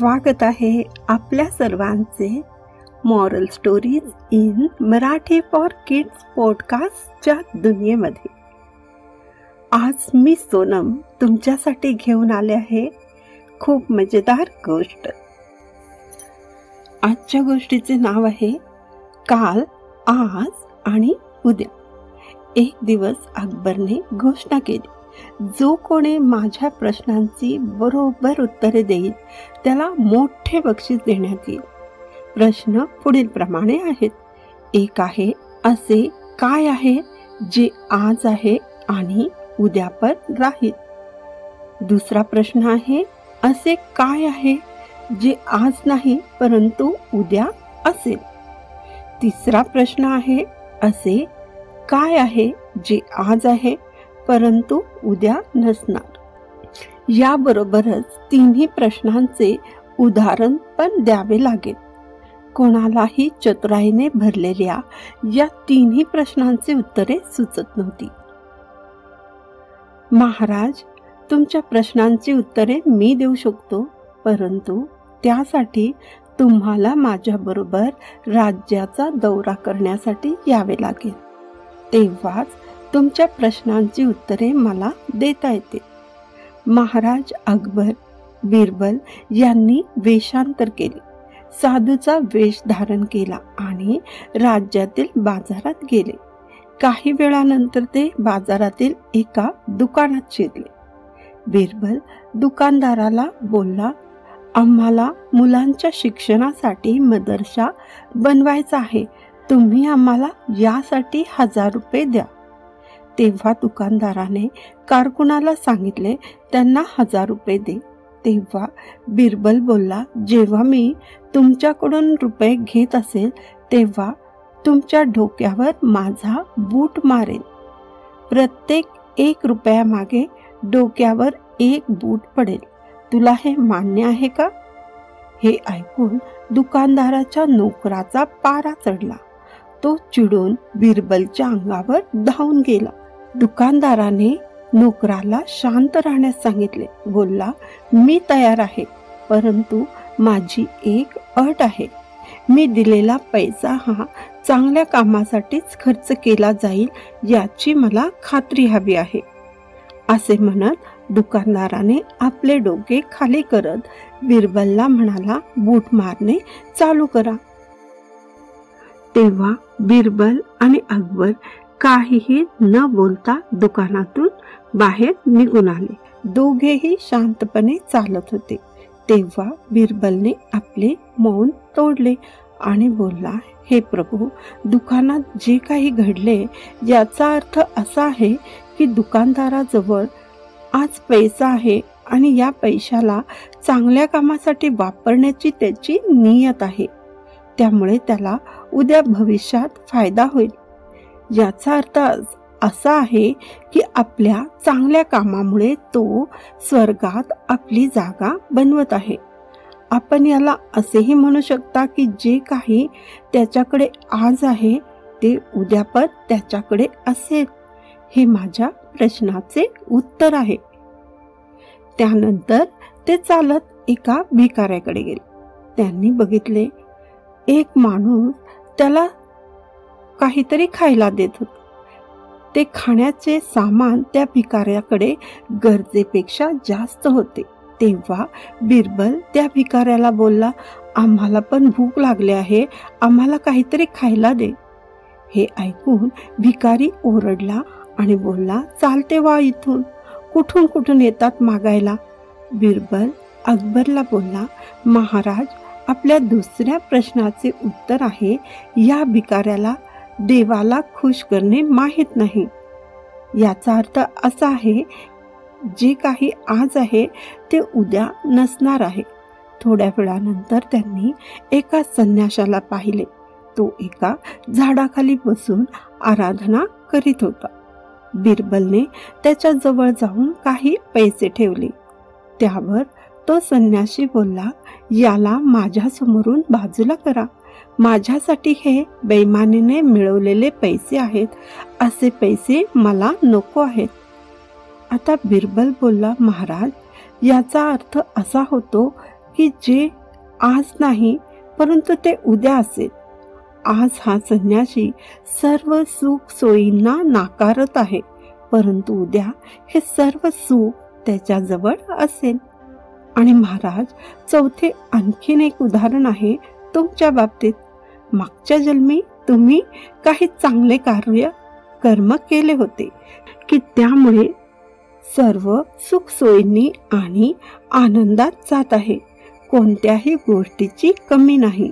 स्वागत आहे आपल्या सर्वांचे moral stories in Marathi for kids पॉडकास्टच्या दुनियेमध्ये. आज मी सोनम तुमच्यासाठी घेऊन आले आहे खूप मजेदार गोष्ट. आजच्या गोष्टीचे नाव आहे काल आज आणि उद्या. एक दिवस अकबरने घोषणा केली. जो कोणी माझ्या प्रश्नांची बरोबर उत्तरे देईल त्याला मोठे बक्षीस देण्यात येईल. प्रश्न पुढील प्रमाणे आहेत. एक आहे असे काय आहे जे आज आहे आणि उद्या पण राहील? दुसरा प्रश्न आहे असे काय आहे जे आज नाही परंतु उद्या असेल? तिसरा प्रश्न आहे असे काय आहे जे आज आहे परंतु उद्या नसणार. याबरोबरच तिन्ही प्रश्नांचे उदाहरण पण द्यावे लागेल. कोणालाही चतुराईने भरलेल्या या तिन्ही प्रश्नांचे उत्तरे सुचत नव्हती. महाराज तुमच्या प्रश्नांची उत्तरे मी देऊ शकतो परंतु त्यासाठी तुम्हाला माझ्याबरोबर राज्याचा दौरा करण्यासाठी यावे लागेल. तेव्हाच तुमच्या प्रश्नांची उत्तरे मला देता येते महाराज अकबर बिरबल यांनी वेषांतर केले. साधूचा वेश धारण केला आणि राज्यातील बाजारात गेले. काही वेळानंतर ते बाजारातील एका दुकानात शिरले. बिरबल दुकानदाराला बोलला आम्हाला मुलांच्या शिक्षणासाठी मदरसा बनवायचा आहे. तुम्ही आम्हाला यासाठी हजार रुपये द्या. तेव्हा दुकानदाराने कारकुनाला सांगितले त्यांना हजार रुपये दे. तेव्हा बिरबल बोलला जेव्हा मी तुमच्याकडून रुपये घेत असेल तेव्हा तुमच्या डोक्यावर माझा बूट मारेन. प्रत्येक एक रुपयामागे डोक्यावर एक बूट पडेल. तुला हे मान्य आहे का? हे ऐकून दुकानदाराच्या नोकराचा पारा चढला. तो चिडून बिरबलच्या अंगावर धावून गेला. दुकानदाराने नोकराला शांत राहण्यास सांगितले. बोलला मी तयार आहे परंतु माझी एक अट आहे. मी दिलेला पैसा हा चांगल्या कामासाठीच खर्च केला जाईल याची मला खात्री हवी आहे. असे म्हणत दुकानदाराने आपले डोके खाली करत बिरबलला म्हणाला बूट मारणे चालू करा. तेव्हा बिरबल आणि अकबर काहीही न बोलता दुकानातून बाहेर निघून आले. दोघेही शांतपणे चालत होते. तेव्हा बिरबलने आपले मौन तोडले आणि बोलला हे प्रभू दुकानात जे काही घडले याचा अर्थ असा आहे की दुकानदाराजवळ आज पैसा आहे आणि या पैशाला चांगल्या कामासाठी वापरण्याची त्याची नियत आहे. त्यामुळे त्याला उद्या भविष्यात फायदा होईल. याचा अर्थ असा आहे की आपल्या चांगल्या कामामुळे तो स्वर्गात आपली जागा बनवत आहे. आपण याला असेही म्हणू शकता की जे काही त्याच्याकडे आज आहे ते उद्या पण त्याच्याकडे असेल हे माझ्या प्रश्नाचे उत्तर आहे. त्यानंतर ते चालत एका भिकाऱ्याकडे गेले. त्यांनी बघितले एक माणूस त्याला काहीतरी खायला देत होत. ते खाण्याचे सामान त्या भिकाऱ्याकडे गरजेपेक्षा जास्त होते. तेव्हा बिरबल त्या भिकाऱ्याला बोलला आम्हाला पण भूक लागली आहे आम्हाला काहीतरी खायला दे. हे ऐकून भिकारी ओरडला आणि बोलला चालते वा इथून. कुठून कुठून येतात मागायला? बिरबल अकबरला बोलला महाराज आपल्या दुसऱ्या प्रश्नाचे उत्तर आहे या भिकाऱ्याला देवाला खुश करणे माहीत नाही. याचा अर्थ असा आहे जे काही आज आहे ते उद्या नसणार आहे. थोड्या वेळानंतर त्यांनी एका संन्याशाला पाहिले. तो एका झाडाखाली बसून आराधना करीत होता. बिरबलने त्याच्याजवळ जाऊन काही पैसे ठेवले. त्यावर तो संन्याशी बोलला याला माझ्या समोरून बाजूला करा. माझ्यासाठी हे बेमानीने मिळवलेले पैसे आहेत. असे पैसे मला नको आहेत. आता बिरबल बोलला महाराज याचा अर्थ असा होतो की जे आज नाही परंतु ते उद्या असेल. आज हा संन्यासी सर्व सुख सोयींना नाकारत आहे परंतु उद्या हे सर्व सुख त्याच्याजवळ असेल. आणि महाराज चौथे आणखीन एक उदाहरण आहे तुमच्या बाबतीत. मागच्या जन्मी तुम्ही काही चांगले कार्य कर्म केले होते की त्यामुळे सर्व सुखसोयींनी आणि आनंदात जात आहे. कोणत्याही गोष्टीची कमी नाही.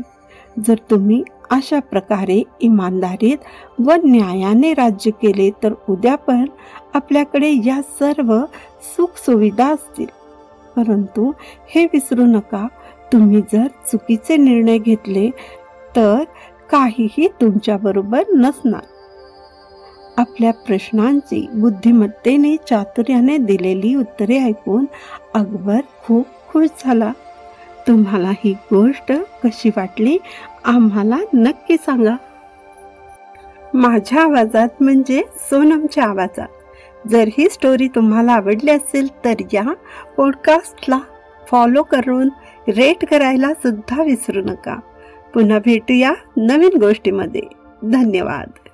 जर तुम्ही अशा प्रकारे इमानदारीत व न्यायाने राज्य केले तर उद्या पण आपल्याकडे या सर्व सुखसुविधा असतील. परंतु हे विसरू नका. तुम्ही जर चुकीचे निर्णय घेतले तर काहीही तुमच्याबरोबर नसणार. आपल्या प्रश्नांची बुद्धिमत्तेने चातुर्याने दिलेली उत्तरे ऐकून अकबर खूप खुश झाला. तुम्हाला ही गोष्ट कशी वाटली आम्हाला नक्की सांगा. माझ्या आवाजात म्हणजे सोनमच्या आवाजात. जर ही स्टोरी तुम्हाला आवडली असेल तर या पॉडकास्टला फॉलो करून रेट करायला सुद्धा विसरू नका. पुन्हा भेटूया नवीन गोष्टीमध्ये. धन्यवाद.